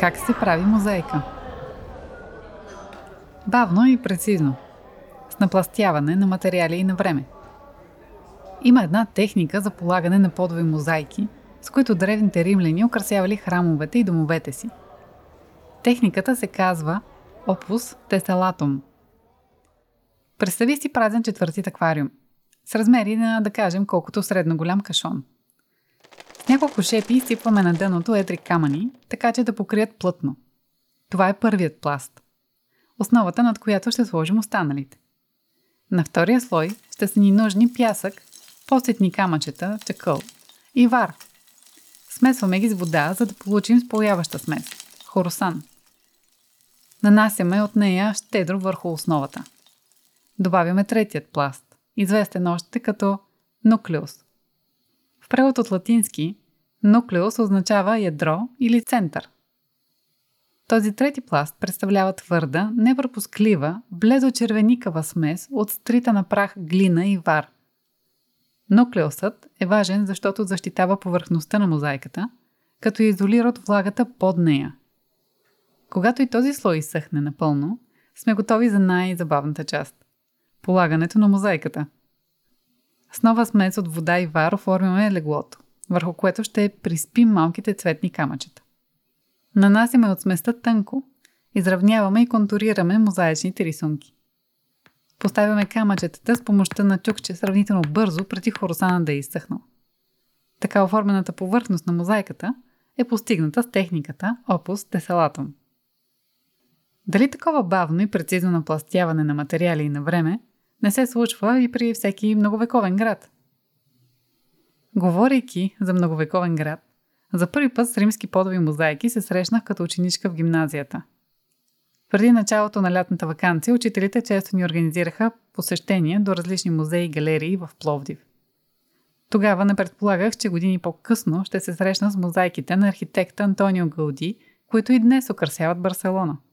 Как се прави мозайка? Бавно и прецизно. С напластяване на материали и на време. Има една техника за полагане на подови мозайки, с които древните римляни украсявали храмовете и домовете си. Техниката се казва Opus Tesselatum. Представи си празен четвъртит аквариум. С размери на, да кажем, колкото средно голям кашон – няколко шепи изсипваме на дъното едри камъни, така че да покрият плътно. Това е първият пласт. Основата, над която ще сложим останалите. На втория слой ще са ни нужни пясък, посетни камъчета, чакъл и вар. Смесваме ги с вода, за да получим спояваща смес – хоросан. Нанасяме от нея щедро върху основата. Добавяме третият пласт, известен още като нуклеус – превод от латински нуклеус означава ядро или център. Този трети пласт представлява твърда, непропусклива, бледо-червеникава смес от стрита на прах глина и вар. Нуклеусът е важен, защото защитава повърхността на мозайката, като изолира от влагата под нея. Когато и този слой изсъхне напълно, сме готови за най-забавната част – полагането на мозайката – с нова смес от вода и вар оформяме леглото, върху което ще приспим малките цветни камъчета. Нанасяме от сместа тънко, изравняваме и контурираме мозаичните рисунки. Поставяме камъчетата с помощта на чукче сравнително бързо, преди хоросана да е изсъхнал. Така оформената повърхност на мозайката е постигната с техниката Opus Tesselatum. Дали такова бавно и прецизно напластяване на материали и на време не се случва и при всеки многовековен град. Говорейки за многовековен град, за първи път с римски подови мозайки се срещнах като ученичка в гимназията. Преди началото на лятната вакансия, учителите често ни организираха посещения до различни музеи и галерии в Пловдив. Тогава не предполагах, че години по-късно ще се срещна с мозайките на архитекта Антонио Гауди, които и днес украсяват Барселона –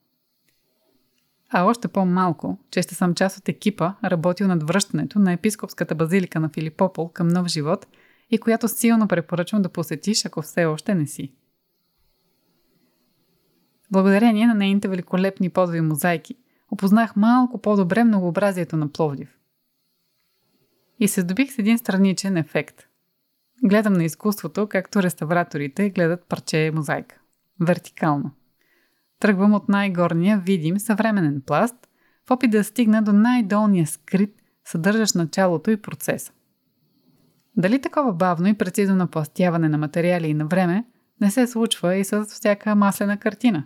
а още по-малко, че ще съм част от екипа, работил над връщането на епископската базилика на Филипопол към нов живот и която силно препоръчвам да посетиш, ако все още не си. Благодарение на нейните великолепни подови мозайки, опознах малко по-добре многообразието на Пловдив. И се здобих с един страничен ефект. Гледам на изкуството, както реставраторите гледат парче мозайка. Вертикално – Тръгвам от най-горния, видим, съвременен пласт, в опит да стигна до най-долния скрит, съдържащ началото и процеса. Дали такова бавно и прецизно напластяване на материали и на време не се случва и с всяка маслена картина?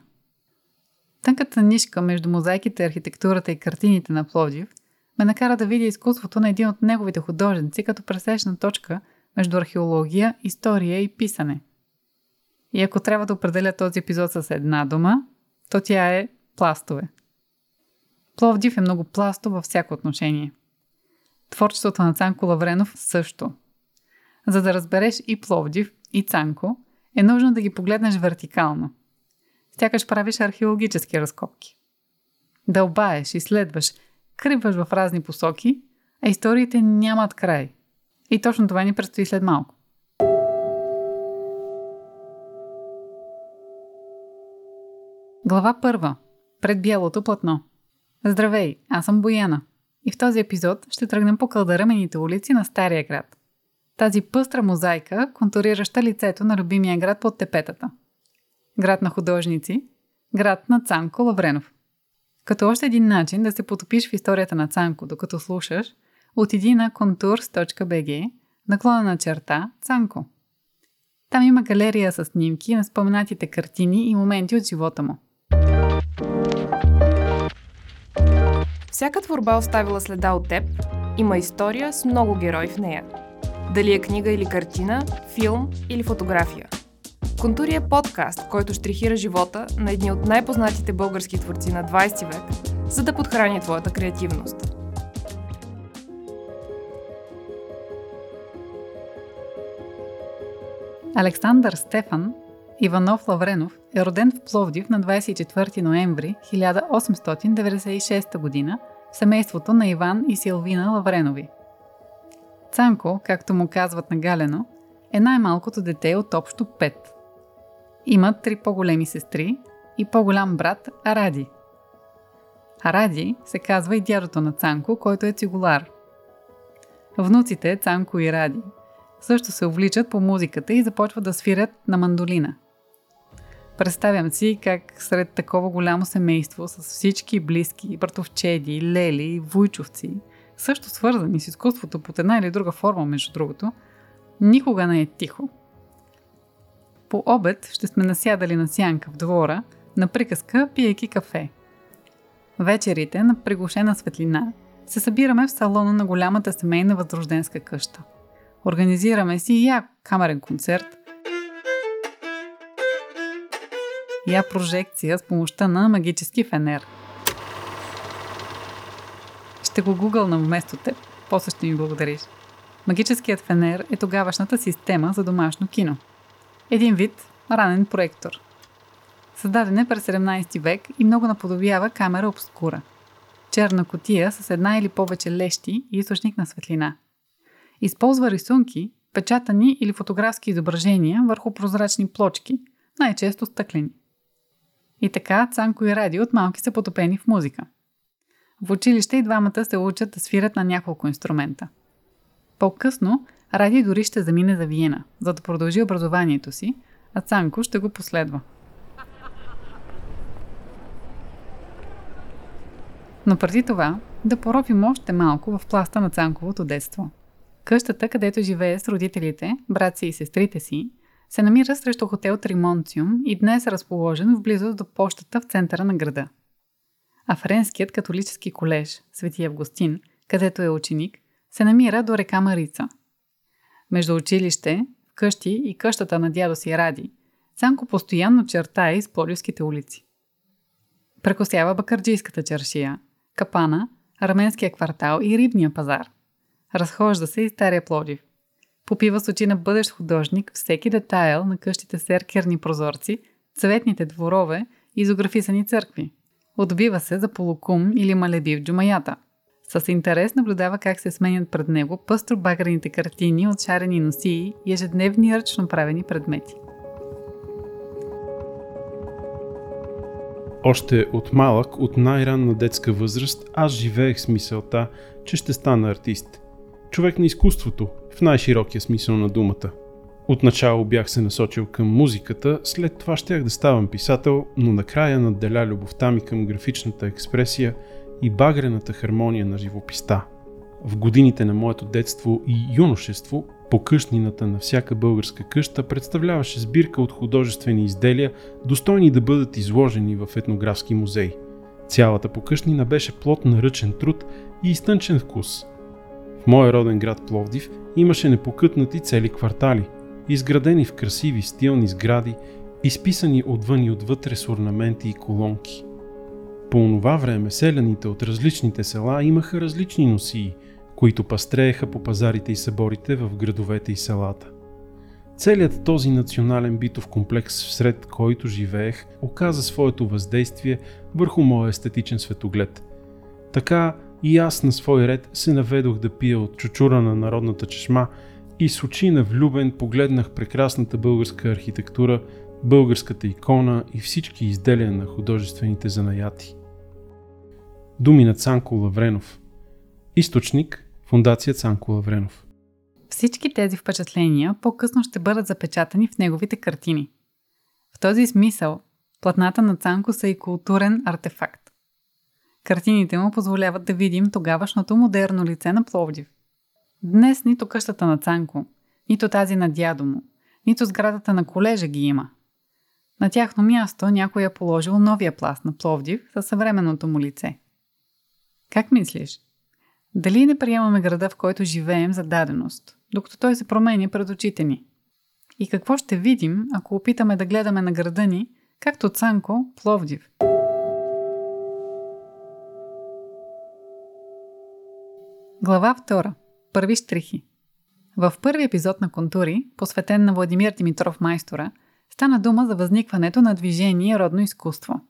Тънката нишка между мозайките, архитектурата и картините на Пловдив ме накара да видя изкуството на един от неговите художници като пресечна точка между археология, история и писане. И ако трябва да определя този епизод с една дума, то тя е пластове. Пловдив е много пласто във всяко отношение. Творчеството на Цанко Лавренов също. За да разбереш и Пловдив, и Цанко, е нужно да ги погледнеш вертикално. Сякаш правиш археологически разкопки. Дълбаеш, изследваш, криваш в разни посоки, а историите нямат край. И точно това ни предстои след малко. Глава първа. Пред бялото платно. Здравей, аз съм Бояна. И в този епизод ще тръгнем по кълдарамените улици на Стария град. Тази пъстра мозайка, контурираща лицето на любимия град под тепетата. Град на художници, град на Цанко Лавренов. Като още един начин да се потопиш в историята на Цанко, докато слушаш, отиди на contours.bg, наклона на черта Цанко. Там има галерия с снимки на споменатите картини и моменти от живота му – Всяка творба оставила следа от теб има история с много герои в нея. Дали е книга или картина, филм или фотография. Контури е подкаст, който штрихира живота на едни от най-познатите български творци на 20 век, за да подхрани твоята креативност. Александър Стефан Иванов Лавренов е роден в Пловдив на 24 ноември 1896 г. в семейството на Иван и Силвина Лавренови. Цанко, както му казват на Галено, е най-малкото дете от общо пет. Има три по-големи сестри и по-голям брат Аради. Аради се казва и дядото на Цанко, който е цигулар. Внуците Цанко и Ради също се увличат по музиката и започват да свирят на мандолина. Представям си как сред такова голямо семейство с всички близки, братовчеди, лели, вуйчовци, също свързани с изкуството под една или друга форма, между другото, никога не е тихо. По обед ще сме насядали на сянка в двора, на приказка, пиейки кафе. Вечерите на приглушена светлина се събираме в салона на голямата семейна възрожденска къща. Организираме си я камерен концерт, я прожекция с помощта на магически фенер. Ще го гугълна вместо теб. После ще ми благодариш. Магическият фенер е тогавашната система за домашно кино. Един вид ранен проектор. Създаден е през 17 век и много наподобява камера обскура. Черна котия с една или повече лещи и източник на светлина. Използва рисунки, печатани или фотографски изображения върху прозрачни плочки, най-често стъклени. И така Цанко и Ради от малки са потопени в музика. В училище и двамата се учат да свират на няколко инструмента. По-късно Ради дори ще замине за Виена, за да продължи образованието си, а Цанко ще го последва. Но преди това да поробим още малко в пласта на Цанковото детство. Къщата, където живее с родителите, брат си и сестрите си, се намира срещу хотел Тримонциум и днес е разположен в близост до почтата в центъра на града. А френският католически колеж Свети Августин, където е ученик, се намира до река Марица. Между училище, къщи и къщата на дядо си Ради, Цанко постоянно чертае из Плодивските улици. Прекосява Бакарджийската чершия, Капана, Арменския квартал и Рибния пазар. Разхожда се и Стария Плодив. Попива с очи на бъдещ художник всеки детайл на къщите с еркерни прозорци, цветните дворове и изографисани църкви. Отбива се за полукум или малеби в джумаята. С интерес наблюдава как се сменят пред него пъстро багрените картини от шарени носии и ежедневни ръчно правени предмети. Още от малък, от най-ранна детска възраст, аз живеех с мисълта, че ще стана артист. Човек на изкуството, в най-широкия смисъл на думата. Отначало бях се насочил към музиката, след това щях да ставам писател, но накрая надделя любовта ми към графичната експресия и багрената хармония на живописта. В годините на моето детство и юношество Покъшнината на всяка българска къща представляваше сбирка от художествени изделия, достойни да бъдат изложени в етнографски музей. Цялата покъшнина беше плод на ръчен труд и изтънчен вкус. Моя роден град Пловдив имаше непокътнати цели квартали, изградени в красиви стилни сгради, изписани отвън и отвътре с орнаменти и колонки. По онова време селяните от различните села имаха различни носии – които пастрееха по пазарите и съборите в градовете и селата. Целият този национален битов комплекс, всред който живеех, оказа своето въздействие върху моя естетичен светоглед. Така и аз на свой ред се наведох да пия от чучура на народната чешма и с очи на влюбен погледнах прекрасната българска архитектура, българската икона и всички изделия на художествените занаяти. Думи на Цанко Лавренов Източник Фундация Цанко Лавренов. Всички тези впечатления по-късно ще бъдат запечатани в неговите картини. В този смисъл, платната на Цанко са и културен артефакт. Картините му позволяват да видим тогавашното модерно лице на Пловдив. Днес нито къщата на Цанко, нито тази на дядо му, нито сградата на колежа ги има. На тяхно място някой е положил новия пласт на Пловдив със съвременното му лице. Как мислиш? Дали не приемаме града, в който живеем, за даденост, докато той се променя пред очите ни? И какво ще видим, ако опитаме да гледаме на града ни, както Цанко, Пловдив? Глава 2. Първи штрихи. В първи епизод на Контури, посветен на Владимир Димитров майстора, стана дума за възникването на движение родно изкуство.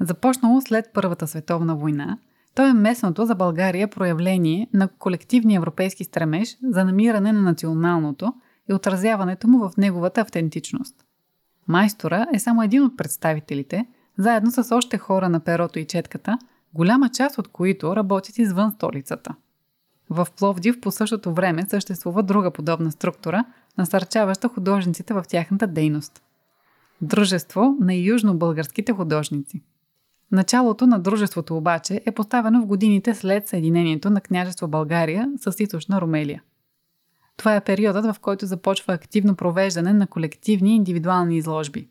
Започнало след Първата световна война – то е местното за България проявление на колективния европейски стремеж за намиране на националното и отразяването му в неговата автентичност. Майстора е само един от представителите, заедно с още хора на перото и четката, голяма част от които работят извън столицата. В Пловдив по същото време съществува друга подобна структура, насърчаваща художниците в тяхната дейност. Дружество на южно-българските художници. Началото на дружеството обаче е поставено в годините след съединението на княжество България с източна Румелия. Това е периодът, в който започва активно провеждане на колективни и индивидуални изложби.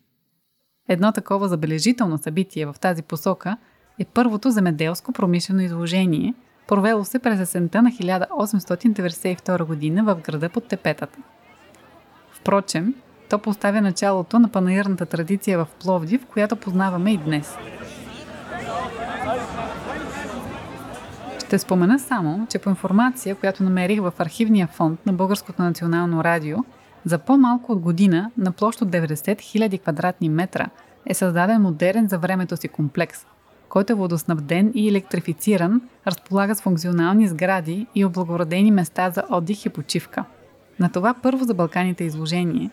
Едно такова забележително събитие в тази посока е първото земеделско промишлено изложение, провело се през есента на 1892 година в града под Тепетата. Впрочем, то поставя началото на панаирната традиция в Пловдив, която познаваме и днес. Ще спомена само, че по информация, която намерих в архивния фонд на Българското национално радио, за по-малко от година на площ от 90 000 квадратни метра е създаден модерен за времето си комплекс, който е водоснабден и електрифициран, разполага с функционални сгради и облагородени места за отдих и почивка. На това първо за Балканите изложение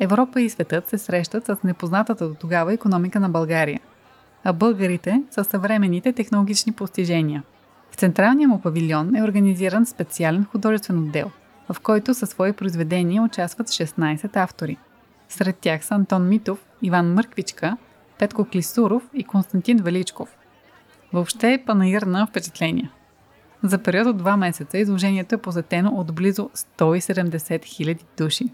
Европа и светът се срещат с непознатата до тогава економика на България, а българите с съвременните технологични постижения – в централния му павилион е организиран специален художествен отдел, в който със свои произведения участват 16 автори. Сред тях са Антон Митов, Иван Мърквичка, Петко Клисуров и Константин Величков. Въобще е панаир на впечатления. За период от два месеца изложението е посетено от близо 170 000 души.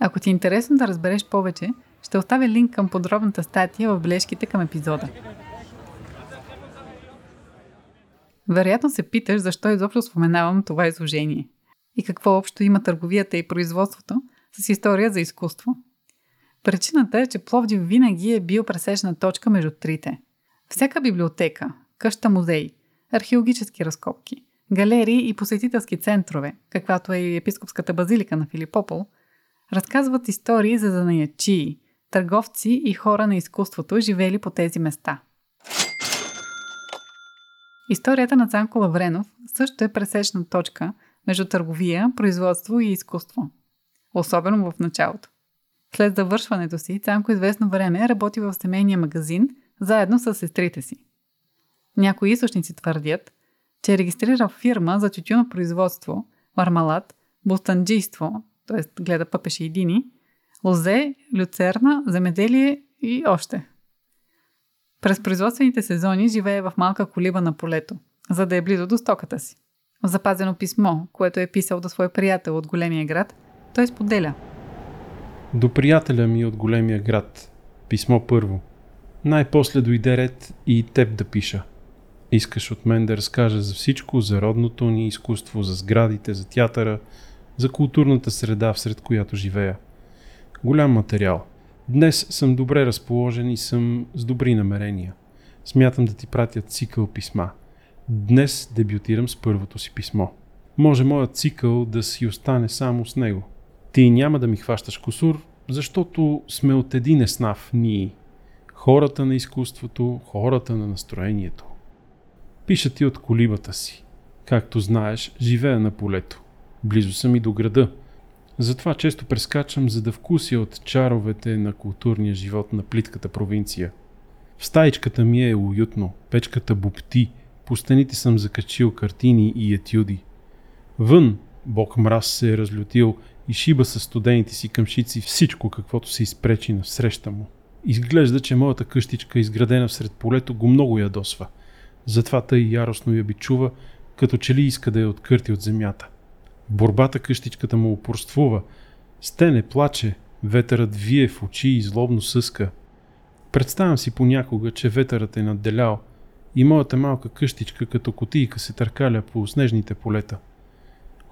Ако ти е интересно да разбереш повече, ще оставя линк към подробната статия в бележките към епизода. Вероятно се питаш защо изобщо споменавам това изложение и какво общо има търговията и производството с история за изкуство. Причината е, че Пловдив винаги е бил пресечна точка между трите. Всяка библиотека, къща музей, археологически разкопки, галерии и посетителски центрове, каквато е и епископската базилика на Филипопол, разказват истории за занаячии, търговци и хора на изкуството, живели по тези места – Историята на Цанко Лавренов също е пресечна точка между търговия, производство и изкуство. Особено в началото. След завършването си, Цанко известно време работи в семейния магазин заедно с сестрите си. Някои източници твърдят, че е регистрирал фирма за тютюно производство, мармалат, бустанджийство, т.е. гледа пъпеши и дини, лозе, люцерна, земеделие и още – през производствените сезони живее в малка колиба на полето, за да е близо до стоката си. В запазено писмо, което е писал до свой приятел от големия град, той споделя. До приятеля ми от големия град. Писмо първо. Най-после дойде ред и теб да пиша. Искаш от мен да разкажа за всичко, за родното ни изкуство, за сградите, за театъра, за културната среда, всред която живея. Голям материал – Днес съм добре разположен и съм с добри намерения. Смятам да ти пратя цикъл писма. Днес дебютирам с първото си писмо. Може моят цикъл да си остане само с него. Ти няма да ми хващаш косур, защото сме от един еснав ние. Хората на изкуството, хората на настроението. Пиша ти от колибата си. Както знаеш, живея на полето. Близо съм и до града – затова често прескачам, за да вкуся от чаровете на културния живот на плитката провинция. В стаичката ми е уютно, печката бупти, по стените съм закачил картини и етюди. Вън Бог мраз се е разлютил и шиба с студените си къмшици всичко, каквото се изпречи на среща му. Изглежда, че моята къщичка, изградена всред полето, го много ядосва. Затова тъй яростно я бичува, като че ли иска да я откърти от земята борбата къщичката му упорствува. Стене плаче, ветърът вие в очи и злобно съска. Представям си понякога, че ветърът е надделял и моята малка къщичка като котийка се търкаля по снежните полета.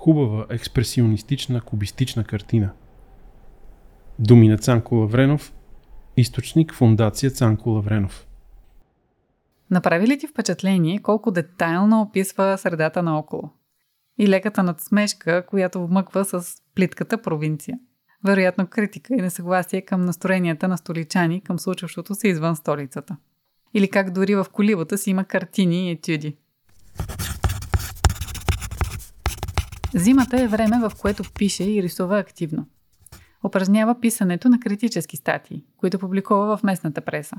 Хубава, експресионистична, кубистична картина. Думи на Цанко Лавренов, източник Фундация Цанко Лавренов. Направи ли ти впечатление колко детайлно описва средата наоколо? и леката надсмешка, която вмъква с плитката провинция. Вероятно критика и несъгласие към настроенията на столичани към случващото се извън столицата. Или как дори в колибата си има картини и етюди. Зимата е време, в което пише и рисува активно. упражнява писането на критически статии, които публикува в местната преса.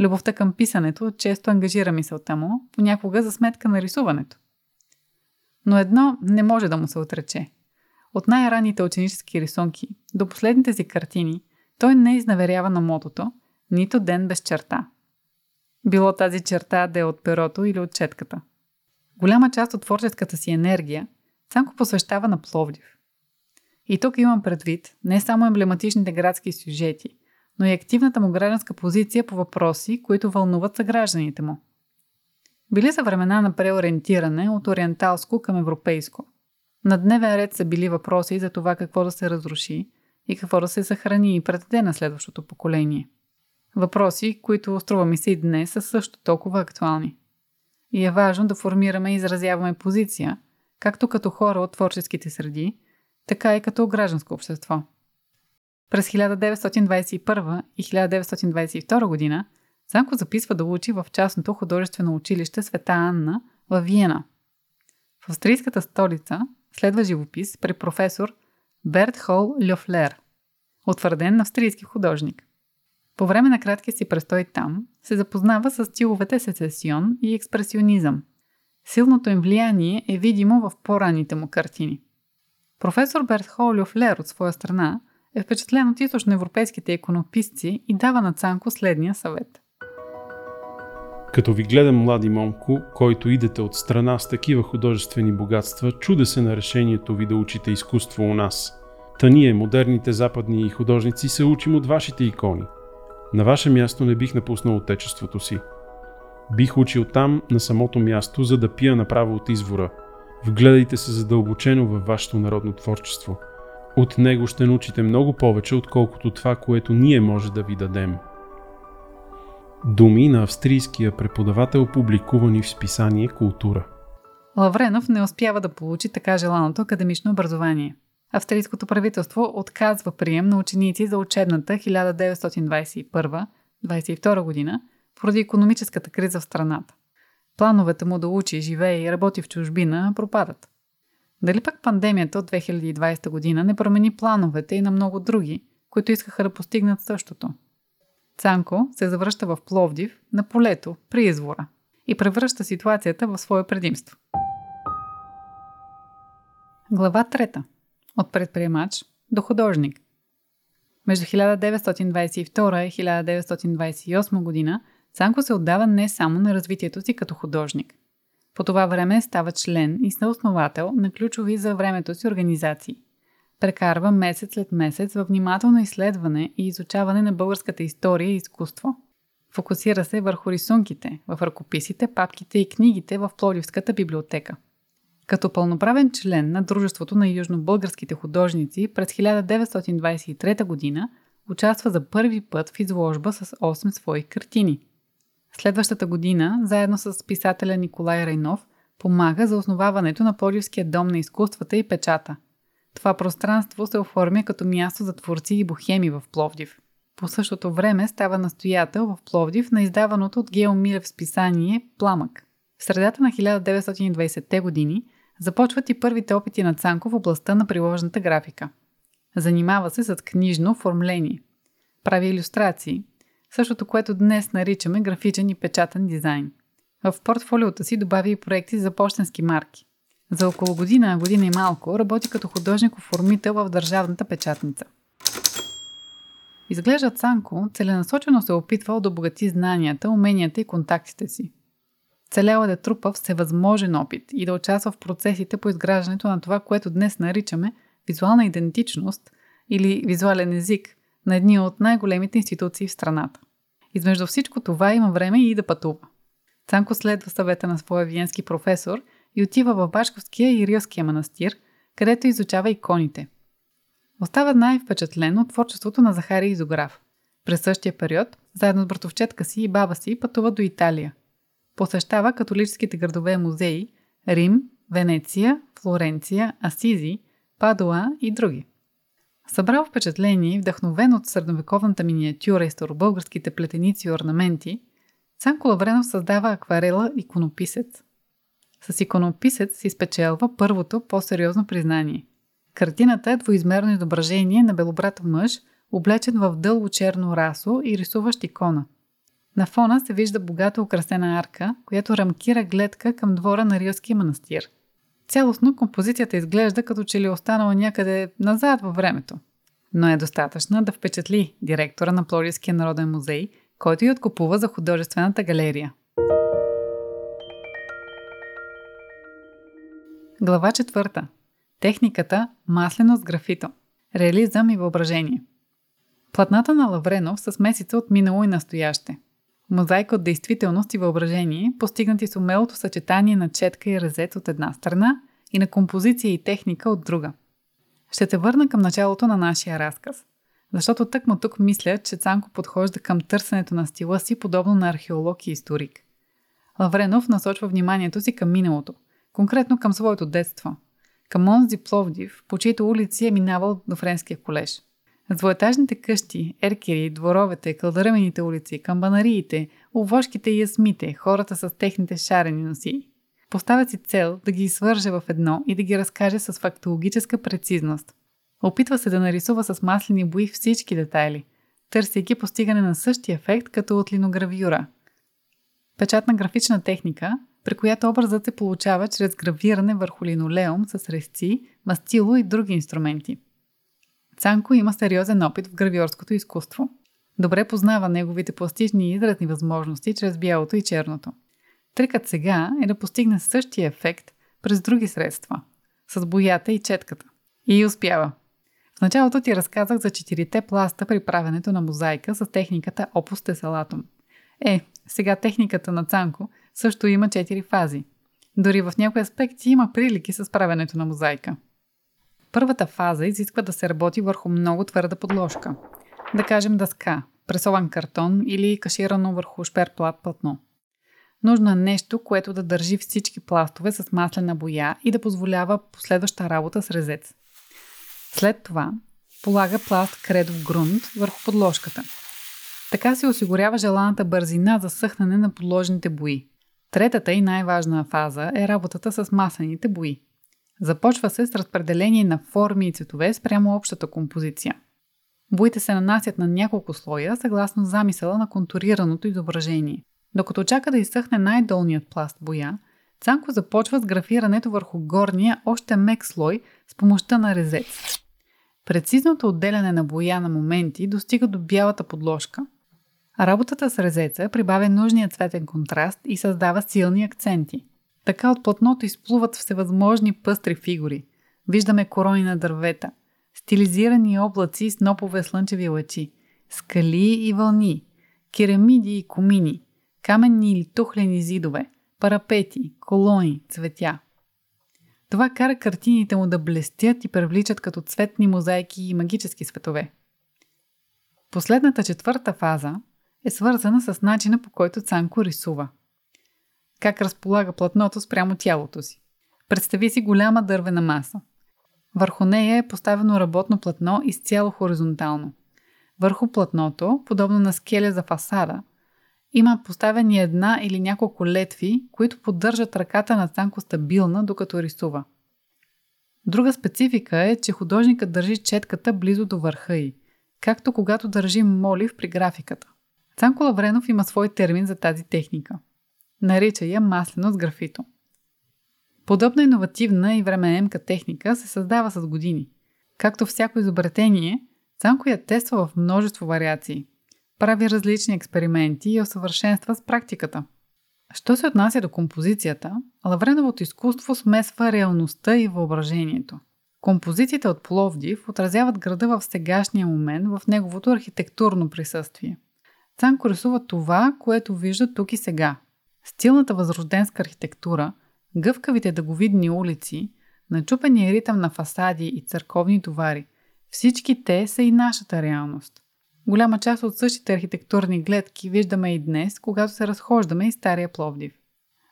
Любовта към писането често ангажира мисълта му, понякога за сметка на рисуването. Но едно не може да му се отрече. От най-ранните ученически рисунки до последните си картини, той не изневерява на мотото нито ден без черта. Било тази черта да е от перото или от четката. Голяма част от творческата си енергия Цанко посвещава на Пловдив. И тук имам предвид не само емблематичните градски сюжети, но и активната му гражданска позиция по въпроси, които вълнуват съгражданите му. Били са времена на преориентиране от ориенталско към европейско. На дневен ред са били въпроси за това какво да се разруши и какво да се съхрани и предаде на следващото поколение. Въпроси, които струва ми се и днес са също толкова актуални. И е важно да формираме и изразяваме позиция, както като хора от творческите среди, така и като гражданско общество. През 1921 и 1922 година Занко записва да учи в частното художествено училище Света Анна в Виена. В австрийската столица следва живопис при професор Берт Хол Льофлер, утвърден австрийски художник. По време на краткия си престой там се запознава с стиловете сецесион и експресионизъм. Силното им влияние е видимо в по-ранните му картини. Професор Берт Хол Льофлер от своя страна е впечатлен от източноевропейските иконописци и дава на Цанко следния съвет. Като ви гледам, млади момко, който идете от страна с такива художествени богатства, чуда се на решението ви да учите изкуство у нас. Та ние, модерните западни художници, се учим от вашите икони. На ваше място не бих напуснал отечеството си. Бих учил там, на самото място, за да пия направо от извора. Вгледайте се задълбочено във вашето народно творчество – от него ще научите много повече, отколкото това, което ние може да ви дадем. Думи на австрийския преподавател, публикувани в списание Култура. Лавренов не успява да получи така желаното академично образование. Австрийското правителство отказва прием на ученици за учебната 1921-22 година поради економическата криза в страната. Плановете му да учи, живее и работи в чужбина пропадат. Дали пък пандемията от 2020 година не промени плановете и на много други, които искаха да постигнат същото? Цанко се завръща в Пловдив на полето при извора и превръща ситуацията в свое предимство. Глава 3. От предприемач до художник. Между 1922 и 1928 година Цанко се отдава не само на развитието си като художник – по това време става член и съосновател на ключови за времето си организации. Прекарва месец след месец във внимателно изследване и изучаване на българската история и изкуство. Фокусира се върху рисунките, в ръкописите, папките и книгите в Плодивската библиотека. Като пълноправен член на Дружеството на южнобългарските художници през 1923 г. участва за първи път в изложба с 8 свои картини – Следващата година, заедно с писателя Николай Райнов, помага за основаването на Плодивския дом на изкуствата и печата. Това пространство се оформя като място за творци и бохеми в Пловдив. По същото време става настоятел в Пловдив на издаваното от Гео Милев списание Пламък. В средата на 1920-те години започват и първите опити на Цанко в областта на приложната графика. Занимава се с книжно оформление. Прави иллюстрации, същото, което днес наричаме графичен и печатен дизайн. В портфолиото си добави и проекти за почтенски марки. За около година, година и малко работи като художник-оформител в държавната печатница. Изглежда Цанко целенасочено се опитвал да обогати знанията, уменията и контактите си. Целяла да трупа всевъзможен опит и да участва в процесите по изграждането на това, което днес наричаме визуална идентичност или визуален език, на едни от най-големите институции в страната. Измежду всичко това има време и да пътува. Цанко следва съвета на своя виенски професор и отива в Башковския и Рилския манастир, където изучава иконите. Остава най-впечатлен от творчеството на Захари Изограф. През същия период, заедно с братовчетка си и баба си, пътува до Италия. Посещава католическите градове музеи Рим, Венеция, Флоренция, Асизи, Падуа и други. Събрал впечатление и вдъхновен от средновековната миниатюра и старобългарските плетеници и орнаменти, Цанко Лавренов създава акварела иконописец. С иконописец си спечелва първото по-сериозно признание. Картината е двоизмерно изображение на белобрат мъж, облечен в дълго черно расо и рисуващ икона. На фона се вижда богато украсена арка, която рамкира гледка към двора на Рилския манастир. Цялостно композицията изглежда като че ли е останала някъде назад във времето. Но е достатъчна да впечатли директора на Плодивския народен музей, който и откупува за художествената галерия. Глава четвърта. Техниката маслено с графито. Реализъм и въображение. Платната на Лавренов са смесица от минало и настояще. Мозайка от действителност и въображение, постигнати с умелото съчетание на четка и резец от една страна и на композиция и техника от друга. Ще те върна към началото на нашия разказ. Защото тъкмо тук мисля, че Цанко подхожда към търсенето на стила си подобно на археолог и историк. Лавренов насочва вниманието си към миналото, конкретно към своето детство – към онзи Пловдив, по чието улици е минавал до Френския колеж. Двоетажните къщи, еркери, дворовете, кълдърмените улици, камбанариите, овошките и ясмите, хората с техните шарени носи. Поставят си цел да ги свърже в едно и да ги разкаже с фактологическа прецизност. Опитва се да нарисува с маслени бои всички детайли, търсейки постигане на същия ефект като от линогравюра. Печатна графична техника, при която образът се получава чрез гравиране върху линолеум с резци, мастило и други инструменти. Цанко има сериозен опит в гравьорското изкуство. Добре познава неговите пластични и изразни възможности чрез бялото и черното. Трикът сега е да постигне същия ефект през други средства, с боята и четката. И успява. В началото ти разказах за четирите пласта при правенето на мозайка с техниката Opus Tessalatum. Е, сега техниката на Цанко също има 4 фази. Дори в някои аспекти има прилики с правенето на мозайка. Първата фаза изисква да се работи върху много твърда подложка. Да кажем дъска, пресован картон или каширано върху шперплат платно. Нужно е нещо, което да държи всички пластове с маслена боя и да позволява последваща работа с резец. След това полага пласт кредов грунт върху подложката. Така се осигурява желаната бързина за съхнане на подложените бои. Третата и най-важна фаза е работата с маслените бои. Започва се с разпределение на форми и цветове спрямо общата композиция. Боите се нанасят на няколко слоя, съгласно замисъла на контурираното изображение. Докато чака да изсъхне най-долният пласт боя, Цанко започва с графирането върху горния, още мек слой с помощта на резец. Прецизното отделяне на боя на моменти достига до бялата подложка – Работата с резеца прибавя нужния цветен контраст и създава силни акценти. Така от платното изплуват всевъзможни пъстри фигури. Виждаме корони на дървета, стилизирани облаци с нопове слънчеви лъчи, скали и вълни, керамиди и комини, каменни или тухлени зидове, парапети, колони, цветя. Това кара картините му да блестят и привличат като цветни мозайки и магически светове. Последната четвърта фаза е свързана с начина по който Цанко рисува. Как разполага платното спрямо тялото си. Представи си голяма дървена маса. Върху нея е поставено работно платно изцяло хоризонтално. Върху платното, подобно на скеля за фасада, има поставени една или няколко летви, които поддържат ръката на Цанко стабилна, докато рисува. Друга специфика е, че художникът държи четката близо до върха й, както когато държи молив при графиката. Цанко Лавренов има свой термин за тази техника. Нарича я маслено с графито. Подобна иновативна и времеемка техника се създава с години. Както всяко изобретение, Цанко я тества в множество вариации. Прави различни експерименти и усъвършенства с практиката. Що се отнася до композицията, Лавреновото изкуство смесва реалността и въображението. Композициите от Пловдив отразяват града в сегашния момент в неговото архитектурно присъствие – Цанко рисува това, което вижда тук и сега. Стилната възрожденска архитектура, гъвкавите дъговидни улици, начупения ритъм на фасади и църковни товари, всички те са и нашата реалност. Голяма част от същите архитектурни гледки виждаме и днес, когато се разхождаме и Стария Пловдив.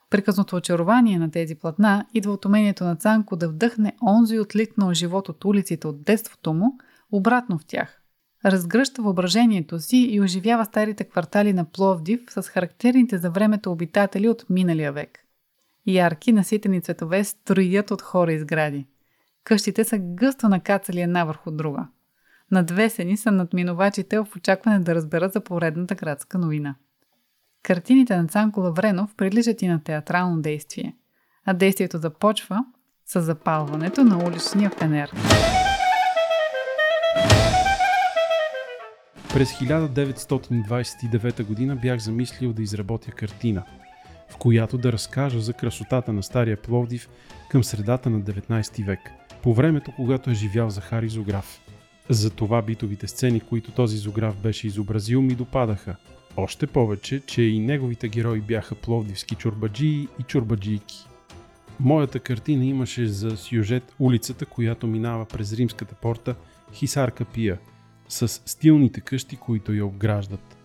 Приказното очарование на тези платна идва от умението на Цанко да вдъхне онзи отлитнал живот от улиците от детството му обратно в тях – разгръща въображението си и оживява старите квартали на Пловдив с характерните за времето обитатели от миналия век. Ярки, наситени цветове строят от хора и сгради. Къщите са гъсто накацали една върху друга. Надвесени са над минувачите в очакване да разберат за поредната градска новина. Картините на Цанко Лавренов приличат и на театрално действие, а действието започва с запалването на уличния фенер. През 1929 година бях замислил да изработя картина, в която да разкажа за красотата на Стария Пловдив към средата на 19 век, по времето, когато е живял Захари Зограф. За това битовите сцени, които този Зограф беше изобразил, ми допадаха. Още повече, че и неговите герои бяха пловдивски чурбаджии и чурбаджийки. Моята картина имаше за сюжет улицата, която минава през римската порта Хисарка Пия – с стилните къщи, които я обграждат.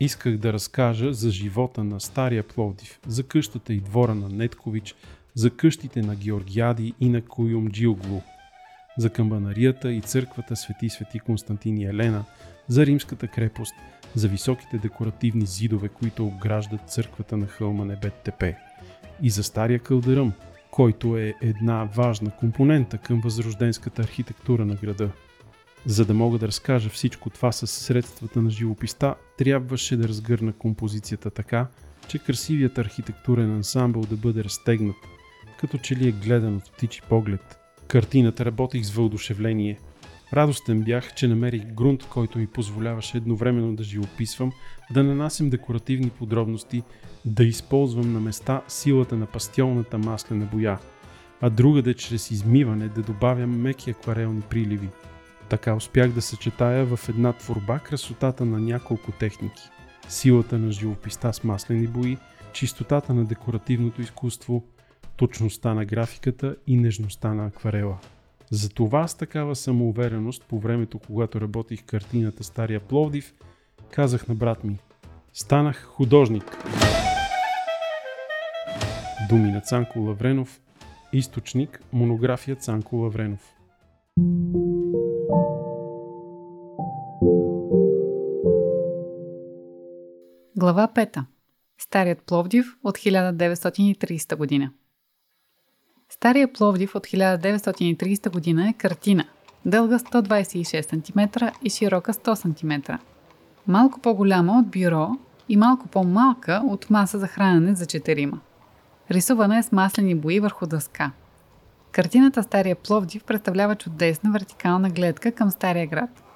Исках да разкажа за живота на Стария Пловдив, за къщата и двора на Неткович, за къщите на Георгиади и на Джилглу, за камбанарията и църквата Свети Свети Константин и Елена, за римската крепост, за високите декоративни зидове, които обграждат църквата на хълма Небет Тепе, и за Стария кълдъръм, който е една важна компонента към възрожденската архитектура на града. За да мога да разкажа всичко това с средствата на живописта, трябваше да разгърна композицията така, че красивият архитектурен ансамбъл да бъде разтегнат, като че ли е гледан от птичи поглед. Картината работих с въодушевление. Радостен бях, че намерих грунт, който ми позволяваше едновременно да живописвам, да нанасям декоративни подробности, да използвам на места силата на пастиолната маслена боя, а другаде чрез измиване да добавям меки акварелни приливи – така успях да съчетая в една творба красотата на няколко техники. Силата на живописта с маслени бои, чистотата на декоративното изкуство, точността на графиката и нежността на акварела. Затова с такава самоувереност по времето, когато работих картината Стария Пловдив, казах на брат ми Станах художник. Думи на Цанко Лавренов Източник Монография Цанко Лавренов Глава 5. Старият Пловдив от 1930 година. Стария Пловдив от 1930 година е картина, дълга 126 см и широка 100 см. Малко по-голяма от бюро и малко по-малка от маса за хранене за четирима. Рисувана е с маслени бои върху дъска. Картината Стария Пловдив представлява чудесна вертикална гледка към Стария град –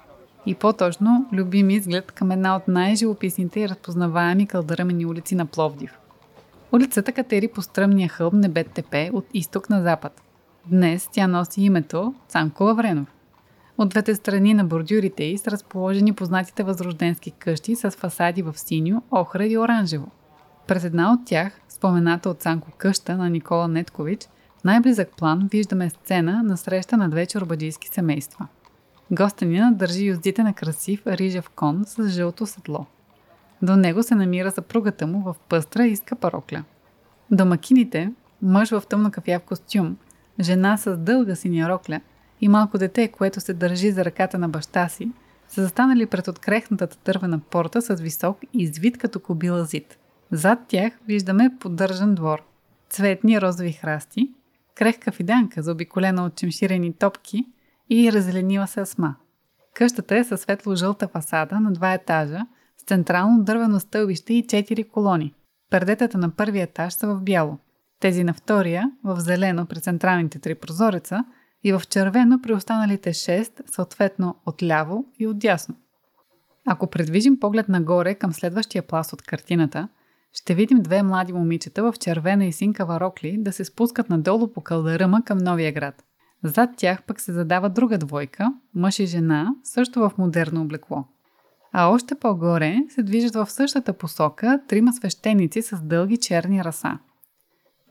и по-точно любим изглед към една от най-живописните и разпознаваеми кълдъръмени улици на Пловдив. Улицата катери по стръмния хълб Небет Тепе от изток на запад. Днес тя носи името Цанко Лавренов. От двете страни на бордюрите й са разположени познатите възрожденски къщи с фасади в синьо, охра и оранжево. През една от тях, спомената от Цанко къща на Никола Неткович, най-близък план виждаме сцена на среща на две чорбаджийски семейства – Гостенина държи юздите на красив рижев кон с жълто седло. До него се намира съпругата му в пъстра и скъпа рокля. Домакините, мъж в тъмно кафяв костюм, жена с дълга синя рокля и малко дете, което се държи за ръката на баща си, са застанали пред открехнатата тървена порта с висок и извит като кобила зид. Зад тях виждаме поддържан двор. Цветни розови храсти, крехка фиданка, заобиколена от чемширени топки и разленила се асма. Къщата е със светло-жълта фасада на два етажа, с централно дървено стълбище и четири колони. Пердетата на първия етаж са в бяло. Тези на втория в зелено при централните три прозореца и в червено при останалите шест, съответно отляво и отдясно. Ако предвижим поглед нагоре към следващия пласт от картината, ще видим две млади момичета в червена и синкава рокли да се спускат надолу по кълдъръма към новия град – зад тях пък се задава друга двойка, мъж и жена, също в модерно облекло. А още по-горе се движат в същата посока трима свещеници с дълги черни раса.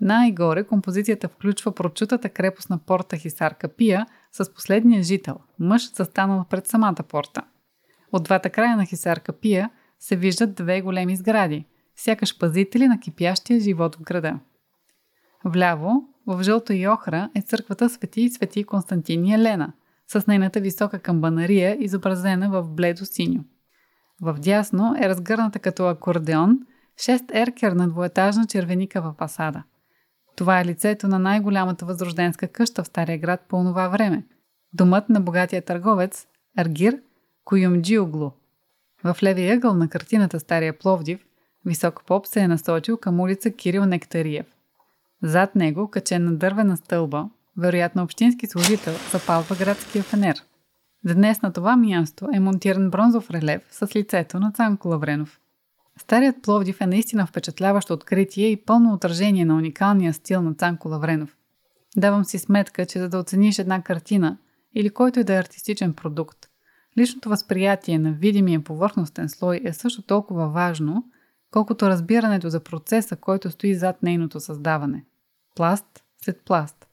Най-горе композицията включва прочутата крепостна порта Хисарка Пия с последния жител, мъж застанал пред самата порта. От двата края на Хисарка Пия се виждат две големи сгради, сякаш пазители на кипящия живот в града. Вляво в жълто и охра е църквата Свети и Свети Константин и Елена, с нейната висока камбанария, изобразена в бледо синьо. В дясно е разгърната като акордеон 6 еркер на двоетажна червеника в фасада. Това е лицето на най-голямата възрожденска къща в Стария град по това време. Домът на богатия търговец Аргир Куюмджиоглу. В левия ъгъл на картината Стария Пловдив висок поп се е насочил към улица Кирил Нектариев. Зад него, качен на дървена стълба, вероятно общински служител, запалва градския фенер. Днес на това място е монтиран бронзов релеф с лицето на Цанко Лавренов. Старият Пловдив е наистина впечатляващо откритие и пълно отражение на уникалния стил на Цанко Лавренов. Давам си сметка, че за да оцениш една картина или който и да е артистичен продукт, личното възприятие на видимия повърхностен слой е също толкова важно, колкото разбирането за процеса, който стои зад нейното създаване. Пласт след пласт.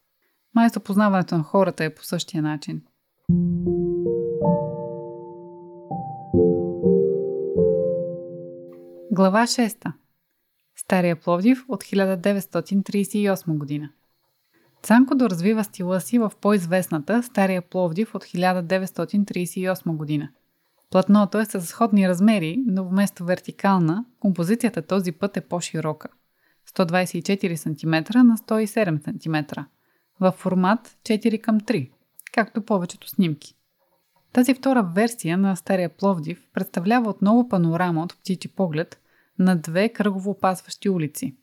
Май познаването на хората е по същия начин. Глава 6. Стария Пловдив от 1938 година. Цанко доразвива стила си в по-известната Стария Пловдив от 1938 година. Платното е с сходни размери, но вместо вертикална, композицията този път е по-широка. 124 см на 107 см. В формат 4 към 3, както повечето снимки. Тази втора версия на Стария Пловдив представлява отново панорама от птичи поглед на две кръгово опасващи улици.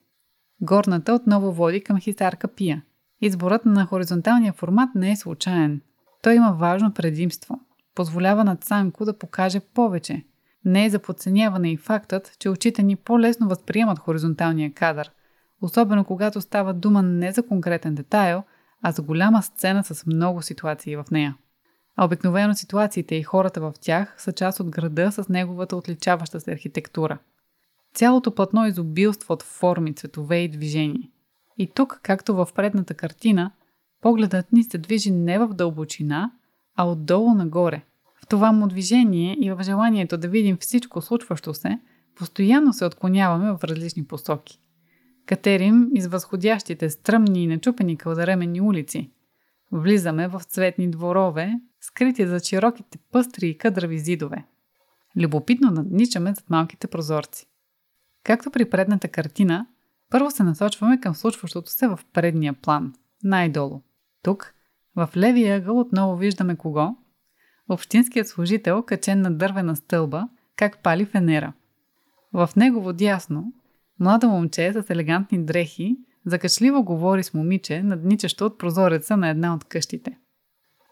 Горната отново води към Хисарка Пия. Изборът на хоризонталния формат не е случайен. Той има важно предимство. Позволява на Цанко да покаже повече. Не е за подценяване и фактът, че очите ни по-лесно възприемат хоризонталния кадър, особено когато става дума не за конкретен детайл, а за голяма сцена с много ситуации в нея. А обикновено ситуациите и хората в тях са част от града с неговата отличаваща се архитектура. Цялото платно изобилство от форми, цветове и движение. И тук, както в предната картина, погледът ни се движи не в дълбочина, а отдолу нагоре. В това му движение и в желанието да видим всичко случващо се, постоянно се отклоняваме в различни посоки. Катерим из възходящите стръмни и начупени кълдаремени улици. Влизаме в цветни дворове, скрити за широките пъстри и къдрави зидове. Любопитно надничаме зад малките прозорци. Както при предната картина, първо се насочваме към случващото се в предния план, най-долу. Тук, в левия ъгъл отново виждаме кого? Общинският служител, качен на дървена стълба, как пали фенера. В негово дясно, младо момче с елегантни дрехи закачливо говори с момиче, надничащо от прозореца на една от къщите.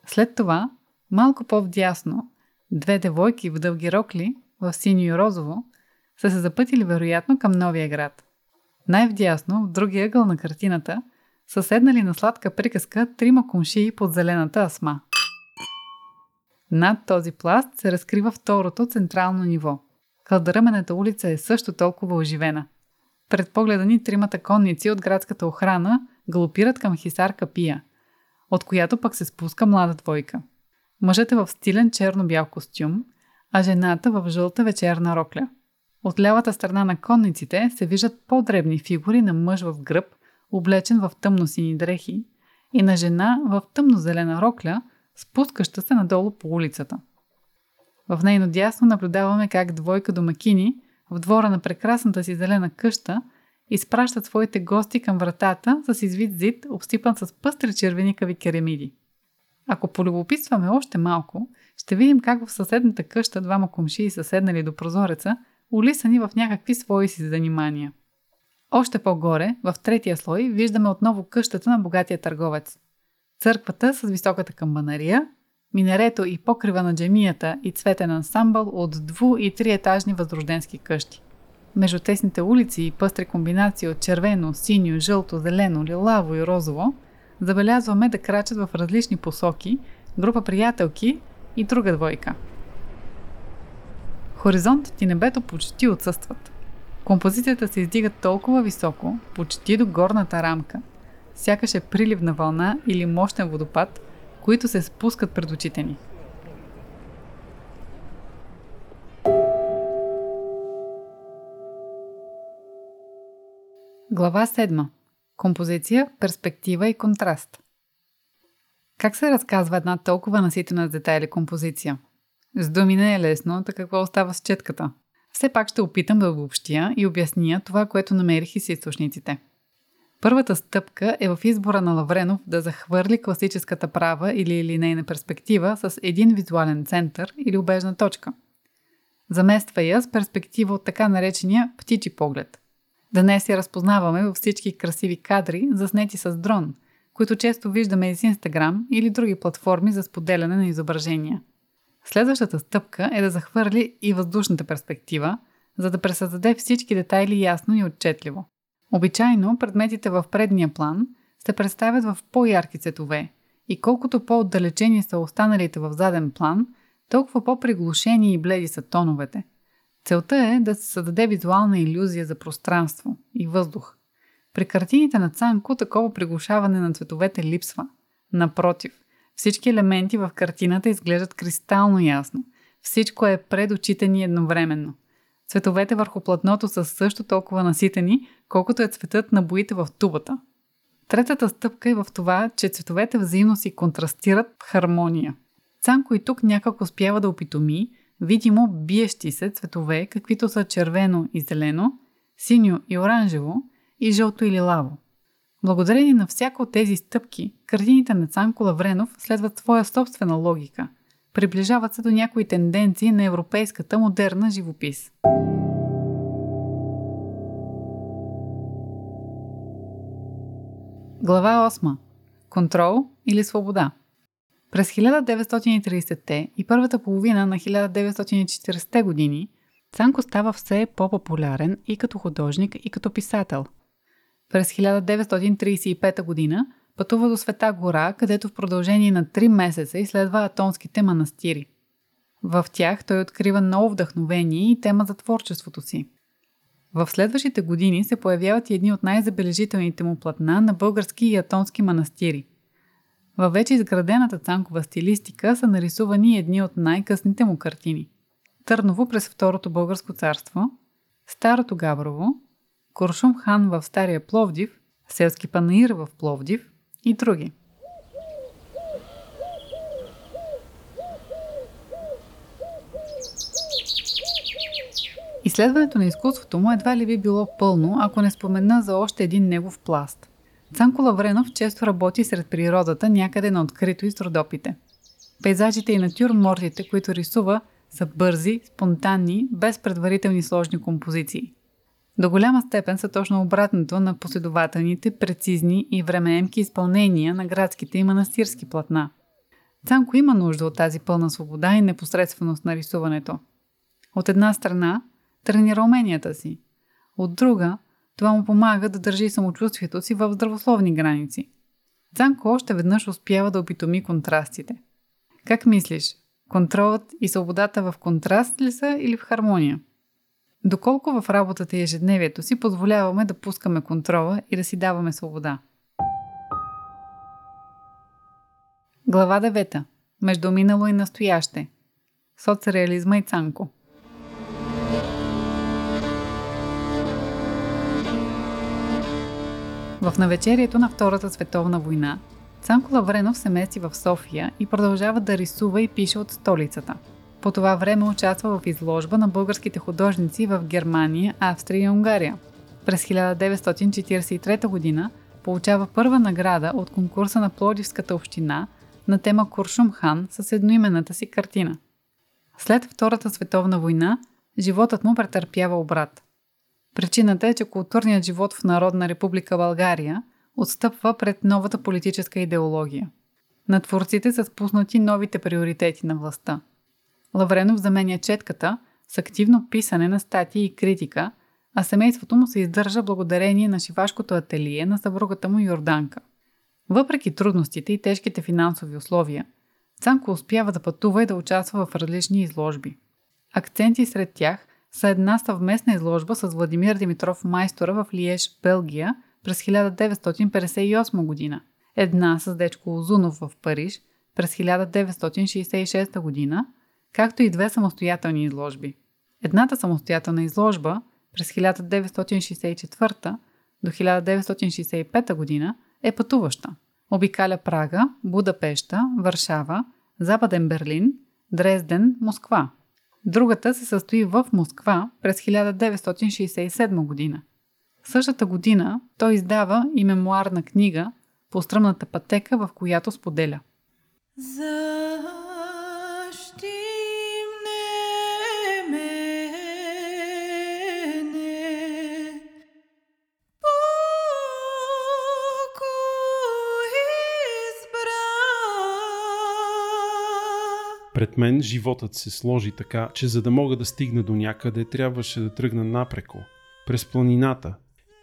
След това, малко по-вдясно, две девойки в дълги рокли, в синьо и розово, са се запътили вероятно към новия град. Най-вдясно, в другия ъгъл на картината, са седнали на сладка приказка трима кумшии под зелената асма. Над този пласт се разкрива второто централно ниво. Кълдъръмената улица е също толкова оживена. Пред погледа ни тримата конници от градската охрана галопират към Хисар Капия, от която пък се спуска млада двойка. Мъжът е в стилен черно-бял костюм, а жената в жълта вечерна рокля. От лявата страна на конниците се виждат по-дребни фигури на мъж в гръб, облечен в тъмно-сини дрехи, и на жена в тъмно-зелена рокля, спускаща се надолу по улицата. В нейно дясно наблюдаваме как двойка домакини в двора на прекрасната си зелена къща изпращат своите гости към вратата с извит зид, обсипан с пъстри червеникави керамиди. Ако полюбопитстваме още малко, ще видим как в съседната къща двама комшии са седнали до прозореца улисани в някакви свои си занимания. Още по-горе, в третия слой, виждаме отново къщата на богатия търговец. Църквата с високата камбанария, минарето и покрива на джемията и цветен ансамбъл от дву- и триетажни възрожденски къщи. Между тесните улици и пъстри комбинации от червено, синьо, жълто, зелено, лилаво и розово, забелязваме да крачат в различни посоки група приятелки и друга двойка – Хоризонтът и небето почти отсъстват. Композицията се издига толкова високо, почти до горната рамка, сякаш е приливна вълна или мощен водопад, които се спускат пред очите ни. Глава 7. Композиция, перспектива и контраст. Как се разказва една толкова наситена с детайли композиция? С думи не е лесно, така какво остава с четката? Все пак ще опитам да обобщя и обясня това, което намерих и с източниците. Първата стъпка е в избора на Лавренов да захвърли класическата права или линейна перспектива с един визуален център или обежна точка. Замества я с перспектива от така наречения птичи поглед. Днес я разпознаваме във всички красиви кадри, заснети с дрон, които често виждаме и с Инстаграм или други платформи за споделяне на изображения. Следващата стъпка е да захвърли и въздушната перспектива, за да пресъздаде всички детайли ясно и отчетливо. Обичайно предметите в предния план се представят в по-ярки цветове и колкото по-отдалечени са останалите в заден план, толкова по-приглушени и бледи са тоновете. Целта е да се създаде визуална иллюзия за пространство и въздух. При картините на Цанко такова приглушаване на цветовете липсва. Напротив, всички елементи в картината изглеждат кристално ясно. Всичко е пред очите ни едновременно – Цветовете върху платното са също толкова наситени, колкото е цветът на боите в тубата. Третата стъпка е в това, че цветовете взаимно си контрастират в хармония. Цанко и тук някак успява да опитоми видимо биещи се цветове, каквито са червено и зелено, синьо и оранжево и жълто или лаво. Благодарение на всяко от тези стъпки, картините на Цанко Лавренов следват своя собствена логика – Приближават се до някои тенденции на европейската модерна живопис. Глава 8. Контрол или свобода. През 1930-те и първата половина на 1940-те години Цанко става все по-популярен и като художник, и като писател. През 1935 година Пътува до Света гора, където в продължение на 3 месеца изследва атонските манастири. В тях той открива ново вдъхновение и тема за творчеството си. В следващите години се появяват и едни от най-забележителните му платна на български и атонски манастири. Във вече изградената цанкова стилистика са нарисувани едни от най-късните му картини. Търново през Второто българско царство, Старото Габрово, Куршум хан в Стария Пловдив, Селски панаир в Пловдив, и други. Изследването на изкуството му едва ли би било пълно, ако не спомена за още един негов пласт. Цанко Лавренов често работи сред природата някъде на открито и с родопите. Пейзажите и натюрмортите, които рисува, са бързи, спонтанни, без предварителни сложни композиции. До голяма степен са точно обратното на последователните, прецизни и времеемки изпълнения на градските и манастирски платна. Цанко има нужда от тази пълна свобода и непосредственост на рисуването. От една страна, тренира уменията си. От друга, това му помага да държи самочувствието си в здравословни граници. Цанко още веднъж успява да опитоми контрастите. Как мислиш, контролът и свободата в контраст ли са или в хармония? Доколко в работата и ежедневието си позволяваме да пускаме контрола и да си даваме свобода. Глава 9. Между минало и настояще. Соцреализма и Цанко. В навечерието на Втората световна война Цанко Лавренов се мести в София и продължава да рисува и пише от столицата – по това време участва в изложба на българските художници в Германия, Австрия и Унгария. През 1943 г. получава първа награда от конкурса на Плодивската община на тема Куршум хан с едноименната си картина. След Втората световна война, животът му претърпява обрат. Причината е, че културният живот в Народна република България отстъпва пред новата политическа идеология. На творците са спуснати новите приоритети на властта – Лавренов заменя четката с активно писане на статии и критика, а семейството му се издържа благодарение на шивашкото ателие на съпругата му Йорданка. Въпреки трудностите и тежките финансови условия, Цанко успява да пътува и да участва в различни изложби. Акценти сред тях са една съвместна изложба с Владимир Димитров Майстора в Лиеж, Белгия през 1958 година, една с Дечко Озунов в Париж през 1966 година както и две самостоятелни изложби. Едната самостоятелна изложба през 1964 до 1965 година е пътуваща. Обикаля Прага, Будапешта, Варшава, Западен Берлин, Дрезден, Москва. Другата се състои в Москва през 1967 година. Същата година той издава и мемуарна книга по стръмната пътека, в която споделя. Защи Пред мен животът се сложи така, че за да мога да стигна до някъде, трябваше да тръгна напреко, през планината.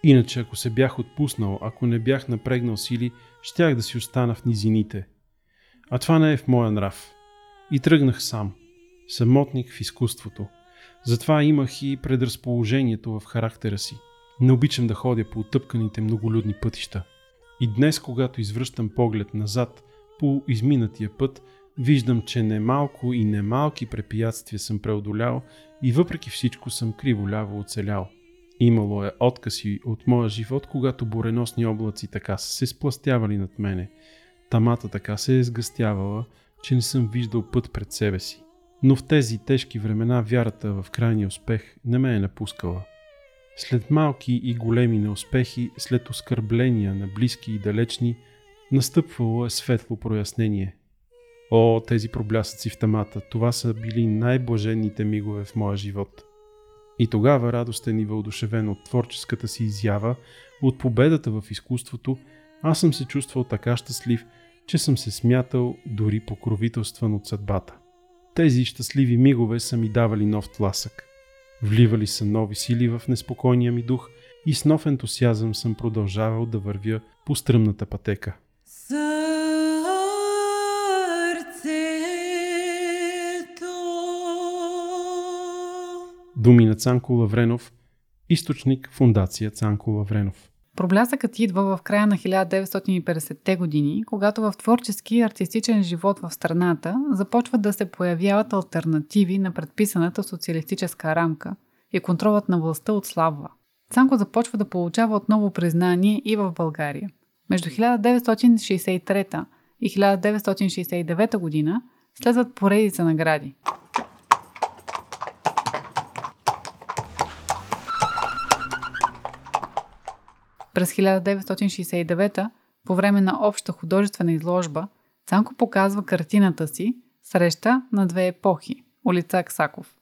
Иначе, ако се бях отпуснал, ако не бях напрегнал сили, щях да си остана в низините. А това не е в моя нрав. И тръгнах сам. Самотник в изкуството. Затова имах и предразположението в характера си. Не обичам да ходя по отъпканите многолюдни пътища. И днес, когато извръщам поглед назад по изминатия път, виждам, че немалко и немалки препятствия съм преодолял и въпреки всичко съм криво-ляво оцелял. Имало е откази от моя живот, когато буреносни облаци така са се спластявали над мене. Тамата така се е сгъстявала, че не съм виждал път пред себе си. Но в тези тежки времена вярата в крайния успех не ме е напускала. След малки и големи неуспехи, след оскърбления на близки и далечни, настъпвало е светло прояснение. О, тези проблясъци в тамата, това са били най-блаженните мигове в моя живот. И тогава радостен и въодушевен от творческата си изява, от победата в изкуството, аз съм се чувствал така щастлив, че съм се смятал дори покровителстван от съдбата. Тези щастливи мигове са ми давали нов тласък. Вливали са нови сили в неспокойния ми дух и с нов ентусиазъм съм продължавал да вървя по стръмната пътека. Думи на Цанко Лавренов, източник Фундация Цанко Лавренов. Проблясъкът идва в края на 1950-те години, когато в творчески и артистичен живот в страната започват да се появяват альтернативи на предписаната социалистическа рамка и контролът на властта отслабва. Цанко започва да получава отново признание и в България. Между 1963 и 1969 година следват поредица награди. През 1969 по време на обща художествена изложба, Цанко показва картината си Среща на две епохи – улица Аксаков.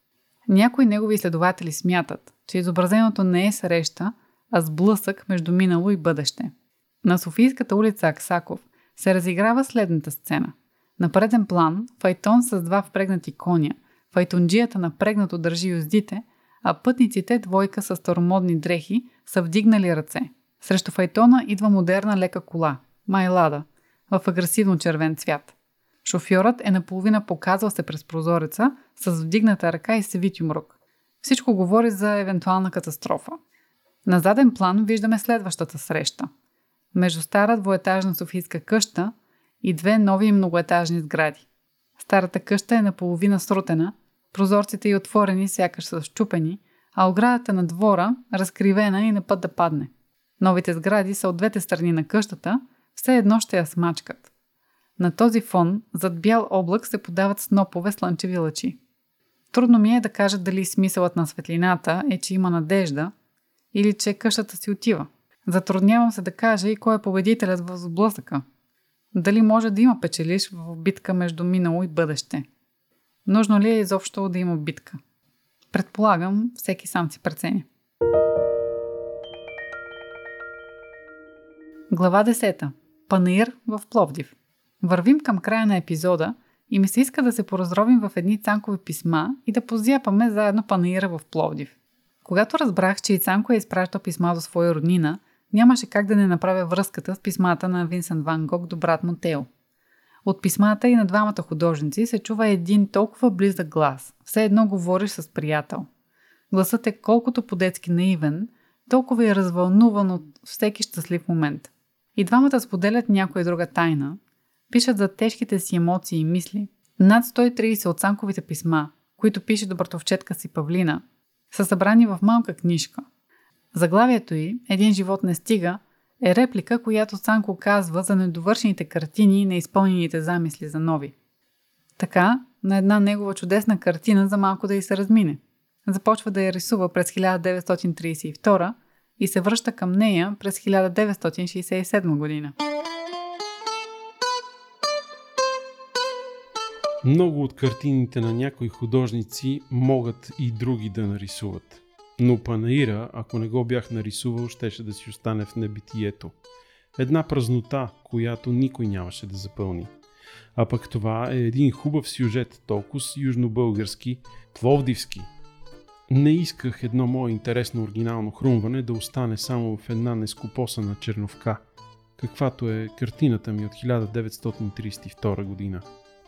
Някои негови изследователи смятат, че изобразеното не е среща, а сблъсък между минало и бъдеще. На Софийската улица Аксаков се разиграва следната сцена. На преден план файтон с два впрегнати коня, файтонджията напрегнато държи юздите, а пътниците, двойка с старомодни дрехи, са вдигнали ръце. Срещу файтона идва модерна лека кола – Майлада, в агресивно червен цвят. Шофьорът е наполовина показал се през прозореца с вдигната ръка и свит юмрук. Всичко говори за евентуална катастрофа. На заден план виждаме следващата среща. Между стара двоетажна софийска къща и две нови многоетажни сгради. Старата къща е наполовина срутена, прозорците й отворени, сякаш са щупени, а оградата на двора разкривена и на път да падне. Новите сгради са от двете страни на къщата, все едно ще я смачкат. На този фон, зад бял облак се подават снопове слънчеви лъчи. Трудно ми е да кажа дали смисълът на светлината е, че има надежда или че къщата си отива. Затруднявам се да кажа и кой е победителят в сблъсъка. Дали може да има печелиш в битка между минало и бъдеще. Нужно ли е изобщо да има битка? Предполагам, всеки сам си преценя. Глава 10. Панаир в Пловдив. Вървим към края на епизода и ми се иска да се поразровим в едни цанкови писма и да позяпаме заедно панаира в Пловдив. Когато разбрах, че и Цанко е изпращал писма до своя роднина, нямаше как да не направя връзката с писмата на Винсент Ван Гог до брат му Тео. От писмата и на двамата художници се чува един толкова близък глас, все едно говориш с приятел. Гласът е колкото по-детски наивен, толкова и развълнуван от всеки щастлив момент. И двамата споделят някоя друга тайна, пишат за тежките си емоции и мисли. Над 130 от Цанковите писма, които пише до братовчетка си Павлина, са събрани в малка книжка. Заглавието й «Един живот не стига» е реплика, която Цанко казва за недовършените картини и неизпълнените замисли за нови. Така, на една негова чудесна картина за малко да й се размине. Започва да я рисува през 1932 и се връща към нея през 1967 година. Много от картините на някои художници могат и други да нарисуват. Но Панаира, ако не го бях нарисувал, щеше да си остане в небитието. Една празнота, която никой нямаше да запълни. А пък това е един хубав сюжет, толкова южнобългарски, пловдивски. Не исках едно мое интересно оригинално хрумване да остане само в една нескопосана черновка, каквато е картината ми от 1932 година.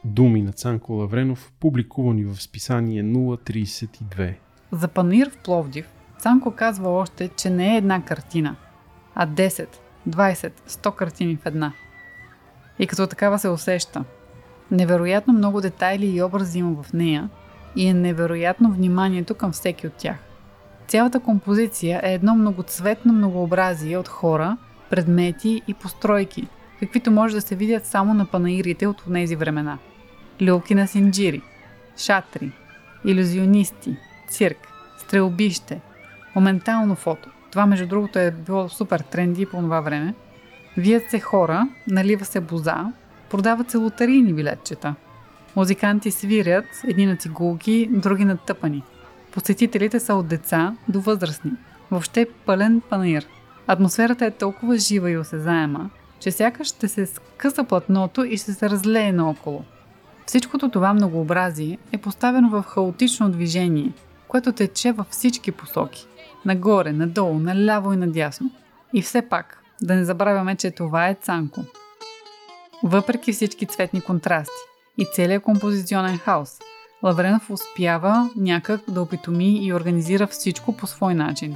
Думи на Цанко Лавренов, публикувани в списание 032. За панир в Пловдив, Цанко казва още, че не е една картина, а 10, 20, 100 картини в една. И като такава се усеща. Невероятно много детайли и образи има в нея и е невероятно вниманието към всеки от тях. Цялата композиция е едно многоцветно многообразие от хора, предмети и постройки, каквито може да се видят само на панаирите от тези времена. Люлки на синджири, шатри, иллюзионисти, цирк, стрелбище, моментално фото. Това, между другото, е било супер тренди по това време. Вият се хора, налива се боза, продават се лотарийни билетчета. Музиканти свирят, едни на цигулки, други на тъпани. Посетителите са от деца до възрастни. Въобще пълен панир. Атмосферата е толкова жива и осезаема, че сякаш ще се скъса платното и ще се разлее наоколо. Всичкото това многообразие е поставено в хаотично движение, което тече във всички посоки. Нагоре, надолу, наляво и надясно. И все пак, да не забравяме, че това е Цанко. Въпреки всички цветни контрасти и целият композиционен хаос, Лавренов успява някак да опитоми и организира всичко по свой начин.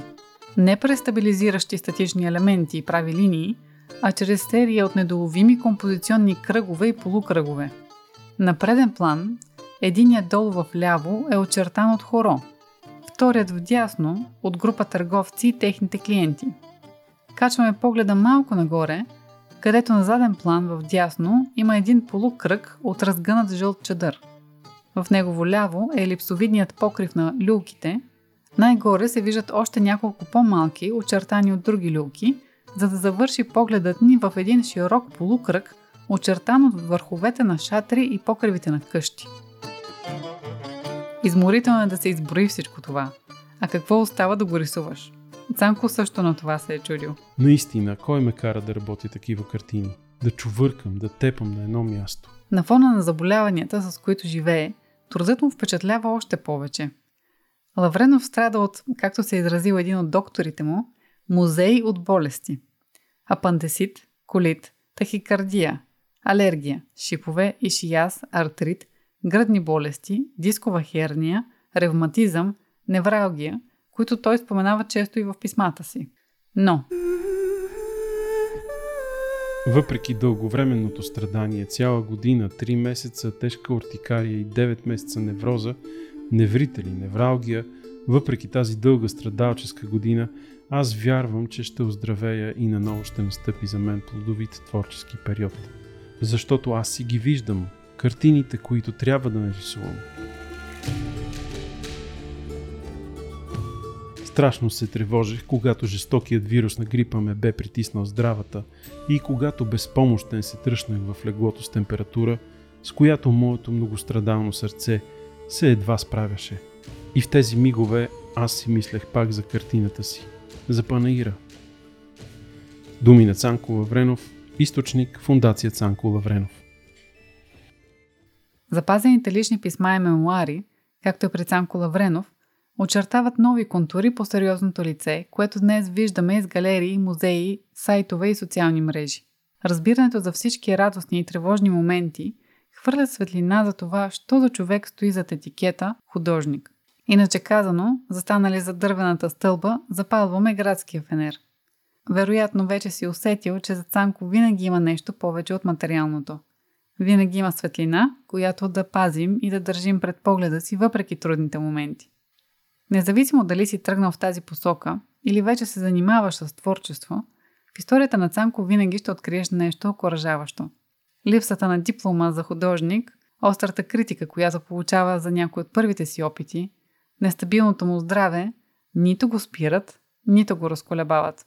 Не през стабилизиращи статични елементи и прави линии, а чрез серия от недоловими композиционни кръгове и полукръгове. На преден план, единият долу в ляво е очертан от хоро, вторият в дясно от група търговци и техните клиенти. Качваме погледа малко нагоре, където на заден план в дясно има един полукръг от разгънат жълт чадър. В негово ляво е елипсовидният покрив на люлките, най-горе се виждат още няколко по-малки, очертани от други люлки, за да завърши погледът ни в един широк полукръг, очертан от върховете на шатри и покривите на къщи. Изморително е да се изброи всичко това. А какво остава да го рисуваш? Цанко също на това се е чудил. Наистина, кой ме кара да работя такива картини? Да чувъркам, да тепам на едно място. На фона на заболяванията, с които живее, трудът му впечатлява още повече. Лавренов страда от, както се е изразил един от докторите му, музей от болести. Апандесит, колит, тахикардия, алергия, шипове, ишияс, артрит, гръдни болести, дискова херния, ревматизъм, невралгия, които той споменава често и в писмата си. Но, Въпреки дълговременното страдание, цяла година, 3 месеца тежка ортикария и 9 месеца невроза, неврители, невралгия, въпреки тази дълга страдалческа година, аз вярвам, че ще оздравея и наново ще настъпи за мен плодовит творчески период. Защото аз си ги виждам, картините, които трябва да нарисувам. Страшно се тревожих, когато жестокият вирус на грипа ме бе притиснал здравата и когато безпомощен се тръщнах в леглото с температура, с която моето многострадално сърце се едва справяше. И в тези мигове аз си мислех пак за картината си, за Панаира. Думи на Цанко Лавренов, източник Фундация Цанко Лавренов. запазените лични писма и мемуари, както и при Цанко Лавренов, очертават нови контури по сериозното лице, което днес виждаме из галерии, музеи, сайтове и социални мрежи. Разбирането за всички радостни и тревожни моменти хвърля светлина за това, що за човек стои зад етикета художник. Иначе казано, застанали за дървената стълба, запалваме градския фенер. Вероятно вече си усетил, че за Цанко винаги има нещо повече от материалното. Винаги има светлина, която да пазим и да държим пред погледа си въпреки трудните моменти. Независимо дали си тръгнал в тази посока или вече се занимаваш с творчество, в историята на Цанко винаги ще откриеш нещо окоръжаващо. Липсата на диплома за художник, острата критика, която получава за някои от първите си опити, нестабилното му здраве, нито го спират, нито го разколебават.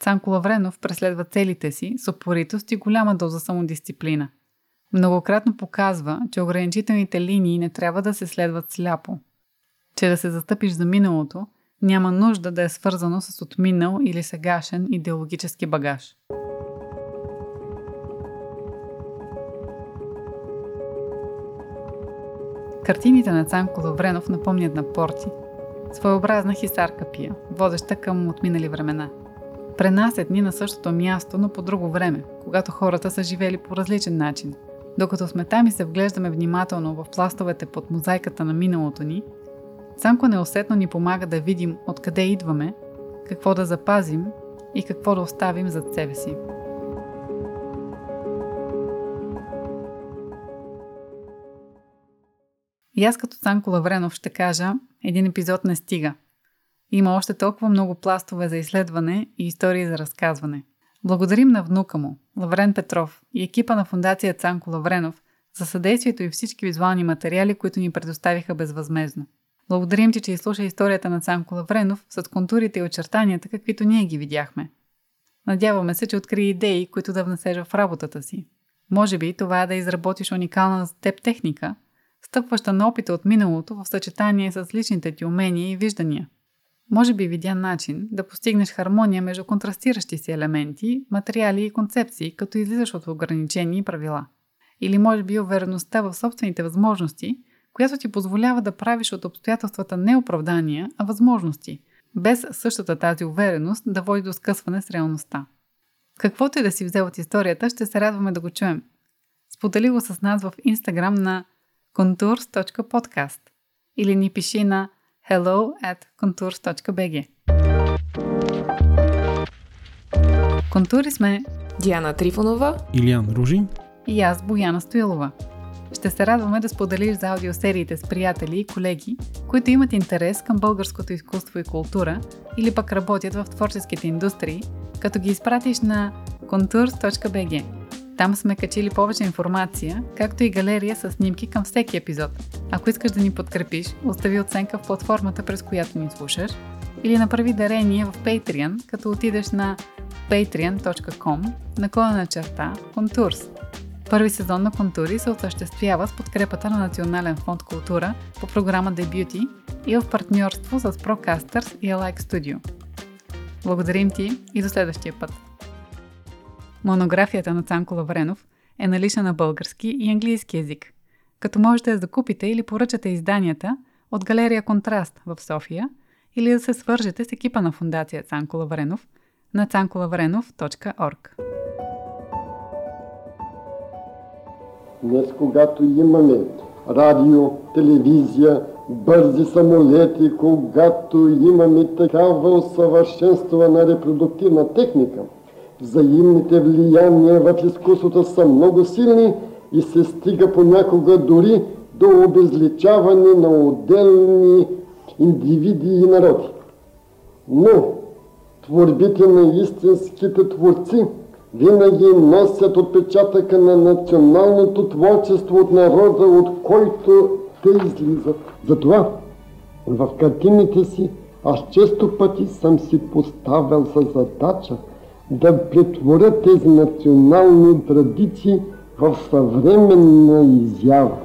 Цанко Лавренов преследва целите си с опоритост и голяма доза самодисциплина. Многократно показва, че ограничителните линии не трябва да се следват сляпо. Че да се застъпиш за миналото няма нужда да е свързано с отминал или сегашен идеологически багаж. Картините на Цанко Лавренов напомнят на Порти. Своеобразна хисарка пия, водеща към отминали времена. Пренасят ни на същото място, но по друго време, когато хората са живели по различен начин. Докато сме там и се вглеждаме внимателно в пластовете под мозайката на миналото ни, Цанко неусетно ни помага да видим откъде идваме, какво да запазим и какво да оставим зад себе си. И аз като Цанко Лавренов ще кажа, един епизод не стига. Има още толкова много пластове за изследване и истории за разказване. Благодарим на внука му, Лаврен Петров и екипа на фундация Цанко Лавренов за съдействието и всички визуални материали, които ни предоставиха безвъзмезно. Благодарим ти, че изслуша историята на Цанко Лавренов с контурите и очертанията, каквито ние ги видяхме. Надяваме се, че откри идеи, които да внесеш в работата си. Може би това е да изработиш уникална за теб техника, стъпваща на опита от миналото в съчетание с личните ти умения и виждания. Може би видя начин да постигнеш хармония между контрастиращи си елементи, материали и концепции, като излизаш от ограничени правила. Или може би увереността в собствените възможности, която ти позволява да правиш от обстоятелствата не оправдания, а възможности, без същата тази увереност да води до скъсване с реалността. Каквото и да си взел от историята, ще се радваме да го чуем. Сподели го с нас в Instagram на contours.podcast или ни пиши на hello at contours.bg. Контури сме Диана Трифонова Илиан Ружин и аз, Бояна Стоилова. Ще се радваме да споделиш за аудиосериите с приятели и колеги, които имат интерес към българското изкуство и култура или пък работят в творческите индустрии, като ги изпратиш на contours.bg. Там сме качили повече информация, както и галерия с снимки към всеки епизод. Ако искаш да ни подкрепиш, остави оценка в платформата, през която ни слушаш, или направи дарение в Patreon, като отидеш на patreon.com наклона черта Contours. Първи сезон на Контури се осъществява с подкрепата на Национален фонд култура по програма Debuty и в партньорство с Procasters и Alike Studio. Благодарим ти и до следващия път! Монографията на Цанко Лавренов е налична на български и английски язик, като можете да закупите или поръчате изданията от галерия Контраст в София или да се свържете с екипа на фундация Цанко Лавренов на cancolavrenov.org. Днес, когато имаме радио, телевизия, бързи самолети, когато имаме такава усъвършенствана репродуктивна техника, взаимните влияния в изкуството са много силни и се стига понякога дори до обезличаване на отделни индивиди и народи. Но творбите на истинските творци – винаги носят отпечатъка на националното творчество от народа, от който те излизат. Затова в картините си аз често пъти съм си поставил за задача да претворя тези национални традиции в съвременна изява.